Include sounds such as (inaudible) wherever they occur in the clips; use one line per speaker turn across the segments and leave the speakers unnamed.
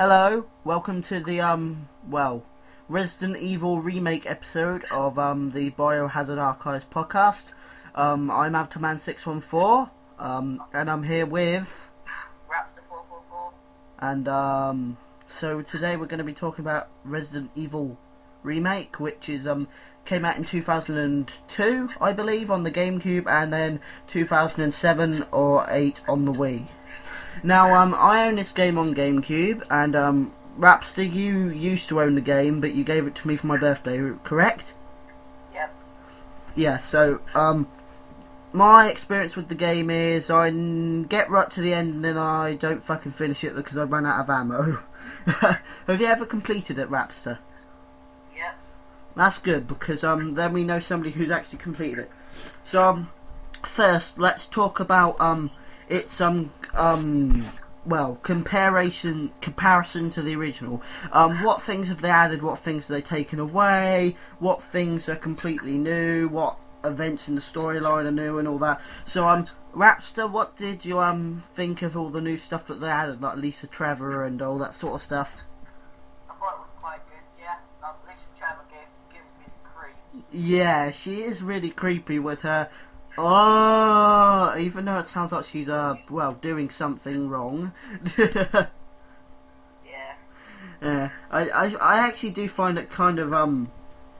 Hello, welcome to the um well Resident Evil remake episode of um the Biohazard Archives podcast. Um, I'm Avtaman614, um, and I'm here with
Rapster 444.
and um so today we're going to be talking about Resident Evil remake, which is um came out in 2002, I believe, on the GameCube, and then 2007 or 8 on the Wii. Now, um, I own this game on GameCube, and um, Rapster, you used to own the game, but you gave it to me for my birthday, correct?
Yep.
Yeah. So, um, my experience with the game is I get right to the end, and then I don't fucking finish it because I run out of ammo. (laughs) Have you ever completed it, Rapster?
Yep.
That's good because um then we know somebody who's actually completed it. So um first let's talk about um its um um well comparison comparison to the original. Um what things have they added, what things have they taken away, what things are completely new, what events in the storyline are new and all that. So um Rapster, what did you um think of all the new stuff that they added, like Lisa Trevor and all that sort of stuff?
I thought it was quite good, yeah. Lisa Trevor gave, gives me the creep.
Yeah, she is really creepy with her. Oh, even though it sounds like she's uh well doing something wrong. (laughs)
Yeah.
yeah, I, I I actually do find it kind of um.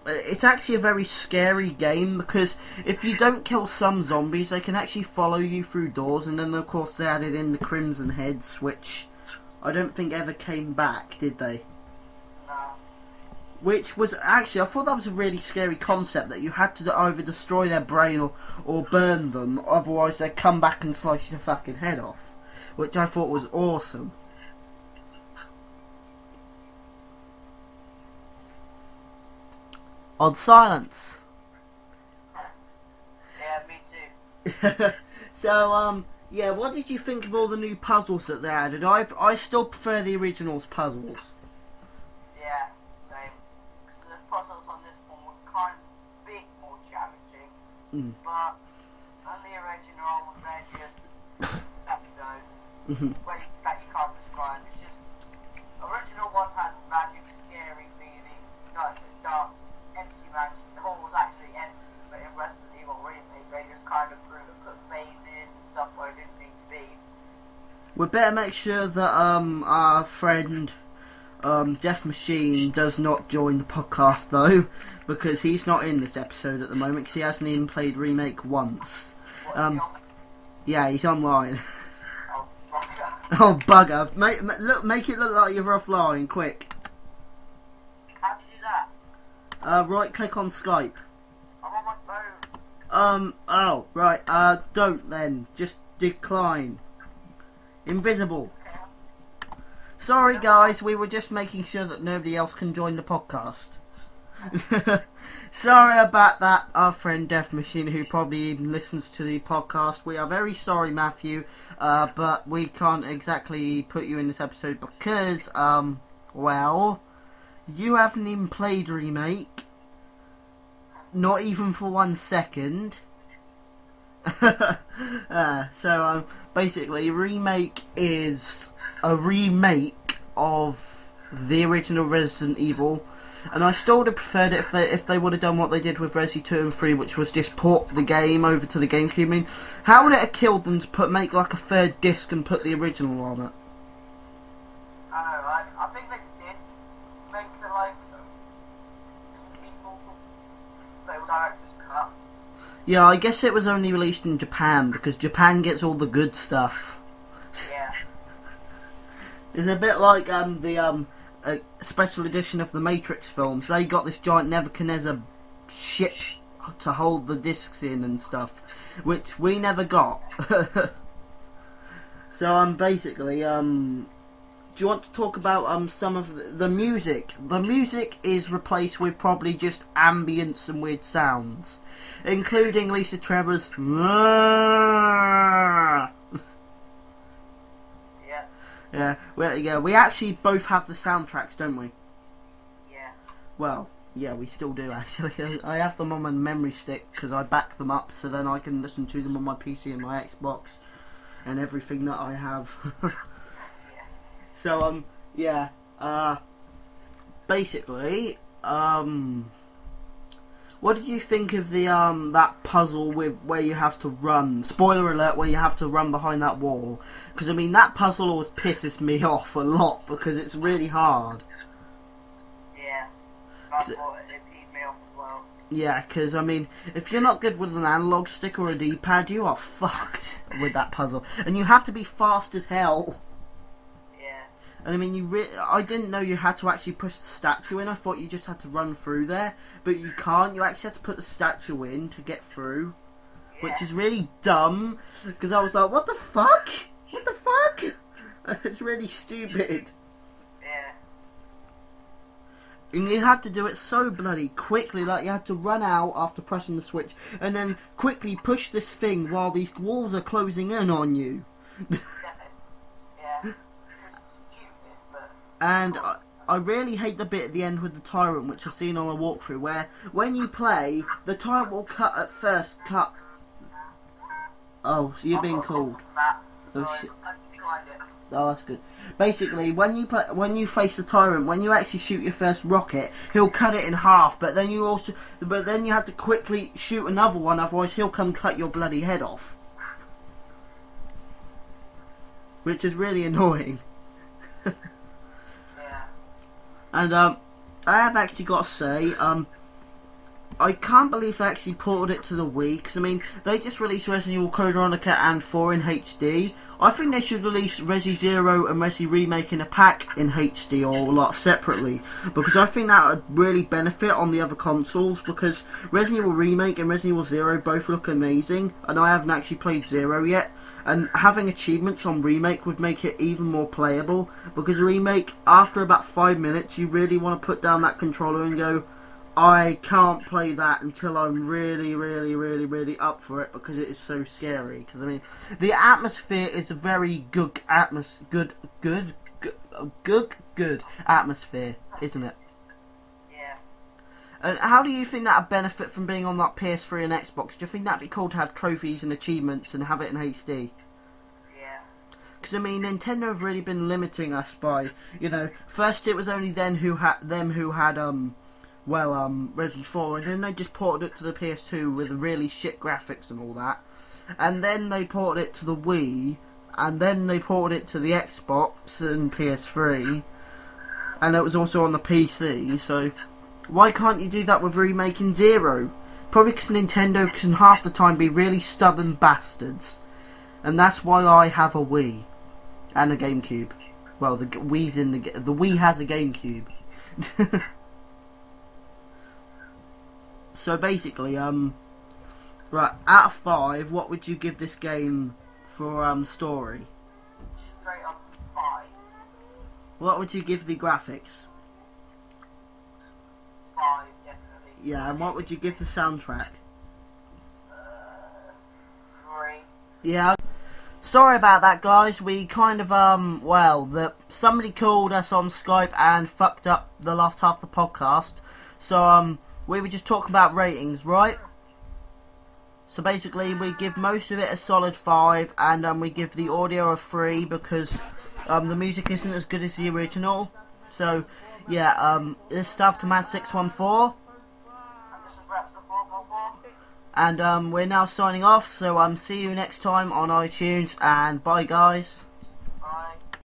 It's actually a very scary game because if you don't kill some zombies, they can actually follow you through doors, and then of course they added in the Crimson Heads, which I don't think ever came back, did they?
No.
Which was actually, I thought that was a really scary concept that you had to either destroy their brain or, or burn them, otherwise they'd come back and slice your fucking head off. Which I thought was awesome. On silence.
Yeah, me too. (laughs)
so, um, yeah, what did you think of all the new puzzles that they added? I, I still prefer the originals puzzles.
Yeah, same. 'Cause the puzzles on this one were kind of a bit more challenging.
Mm.
But on the original, they're just episodes.
Mhm.
Ways that you can't describe. It's just original one has magic, scary feeling, a dark, empty. The hall was actually empty, but in Resident Evil remake, they just kind of put, put phases and stuff where it didn't need to be.
We better make sure that um our friend um Jeff Machine does not join the podcast though, (laughs) because he's not in this episode at the moment because he hasn't even played remake once. Um, Yeah, he's online.
oh, (laughs)
oh bugger! Make ma- look, make it look like you're offline, quick.
How do you do that?
Uh, right click on Skype.
I'm on my phone.
Um, oh right. Uh, don't then. Just decline. Invisible. Sorry guys, we were just making sure that nobody else can join the podcast. (laughs) sorry about that, our friend Deaf Machine, who probably even listens to the podcast. We are very sorry, Matthew, uh, but we can't exactly put you in this episode because, um, well, you haven't even played Remake. Not even for one second. (laughs) uh, so, um, basically, Remake is a remake of the original Resident Evil, and I still would have preferred it if they if they would have done what they did with Resi Two and Three, which was just port the game over to the GameCube. I mean, how would it have killed them to put make like a third disc and put the original on it?
I know, right? I think they did make it like um, people, but it director's cut.
Yeah, I guess it was only released in Japan because Japan gets all the good stuff. It's a bit like um the um uh, special edition of the Matrix films. They got this giant Nebuchadnezzar ship to hold the discs in and stuff, which we never got. (laughs) so um basically um. Do you want to talk about um some of the music? The music is replaced with probably just ambience and weird sounds, including Lisa Trevor's.
Yeah.
Yeah, yeah, we actually both have the soundtracks, don't we?
Yeah.
Well, yeah, we still do actually. (laughs) I have them on my memory stick because I back them up so then I can listen to them on my PC and my Xbox and everything that I have. (laughs)
Yeah.
so, um, Yeah. Uh, basically, um, what did you think of the um that puzzle with where you have to run? Spoiler alert: where you have to run behind that wall. Because I mean that puzzle always pisses me (laughs) off a lot because it's really hard.
Yeah. That's what it peed as well.
Yeah, because I mean, if you're not good with an analog stick or a D-pad, you are (laughs) fucked with that puzzle, and you have to be fast as hell. And I mean, you re- I didn't know you had to actually push the statue in. I thought you just had to run through there, but you can't. You actually have to put the statue in to get through,
Yeah.
which is really dumb. Because I was like, what the fuck? What the fuck? (laughs) it's really stupid.
Yeah.
And you had to do it so bloody quickly, like you had to run out after pressing the switch, and then quickly push this thing while these walls are closing in on you. (laughs)
yeah. It's stupid, but.
And I, I really hate the bit at the end with the tyrant, which I've seen on a walkthrough, where when you play, the tyrant will cut at first, cut. Oh, so you're being called. Oh, shit. Oh, that's good. Basically, when you play, when you face the tyrant, when you actually shoot your first rocket, he'll cut it in half. But then you also, but then you have to quickly shoot another one, otherwise he'll come cut your bloody head off. Which is really (laughs) annoying. (laughs) And um, I have actually got to say, um, I can't believe they actually ported it to the Wii. Because I mean, they just released Resident Evil Code Veronica and 4 in HD. I think they should release Resi Zero and Resi Remake in a pack in HD or a lot separately. Because I think that would really benefit on the other consoles. Because Resident Evil Remake and Resident Evil Zero both look amazing, and I haven't actually played Zero yet. And having achievements on remake would make it even more playable because remake after about five minutes you really want to put down that controller and go I can't play that until I'm really really really really up for it because it is so scary because I mean the atmosphere is a very good atmos good good good good good atmosphere isn't it. And how do you think that would benefit from being on that PS3 and Xbox do you think that'd be cool to have trophies and achievements and have it in HD
Yeah.
Because I mean, Nintendo have really been limiting us by, you know, first it was only then who had them who had um, well um, Resident 4, and then they just ported it to the PS2 with really shit graphics and all that, and then they ported it to the Wii, and then they ported it to the Xbox and PS3, and it was also on the PC. So why can't you do that with remaking Zero? Probably because Nintendo can half the time be really stubborn bastards and that's why I have a Wii and a GameCube. Well, the Wii's in the the Wii has a GameCube. (laughs) so basically, um, right out of five, what would you give this game for um story?
Straight up five.
What would you give the graphics?
Five, definitely.
Yeah, and what would you give the soundtrack?
Uh, three.
Yeah. Sorry about that, guys. We kind of um well, the somebody called us on Skype and fucked up the last half of the podcast. So um we were just talking about ratings, right? So basically, we give most of it a solid five, and um we give the audio a three because um the music isn't as good as the original. So yeah, um this stuff to Man six one four.
And this is Rapster 444.
And um, we're now signing off, so um, see you next time on iTunes, and bye guys.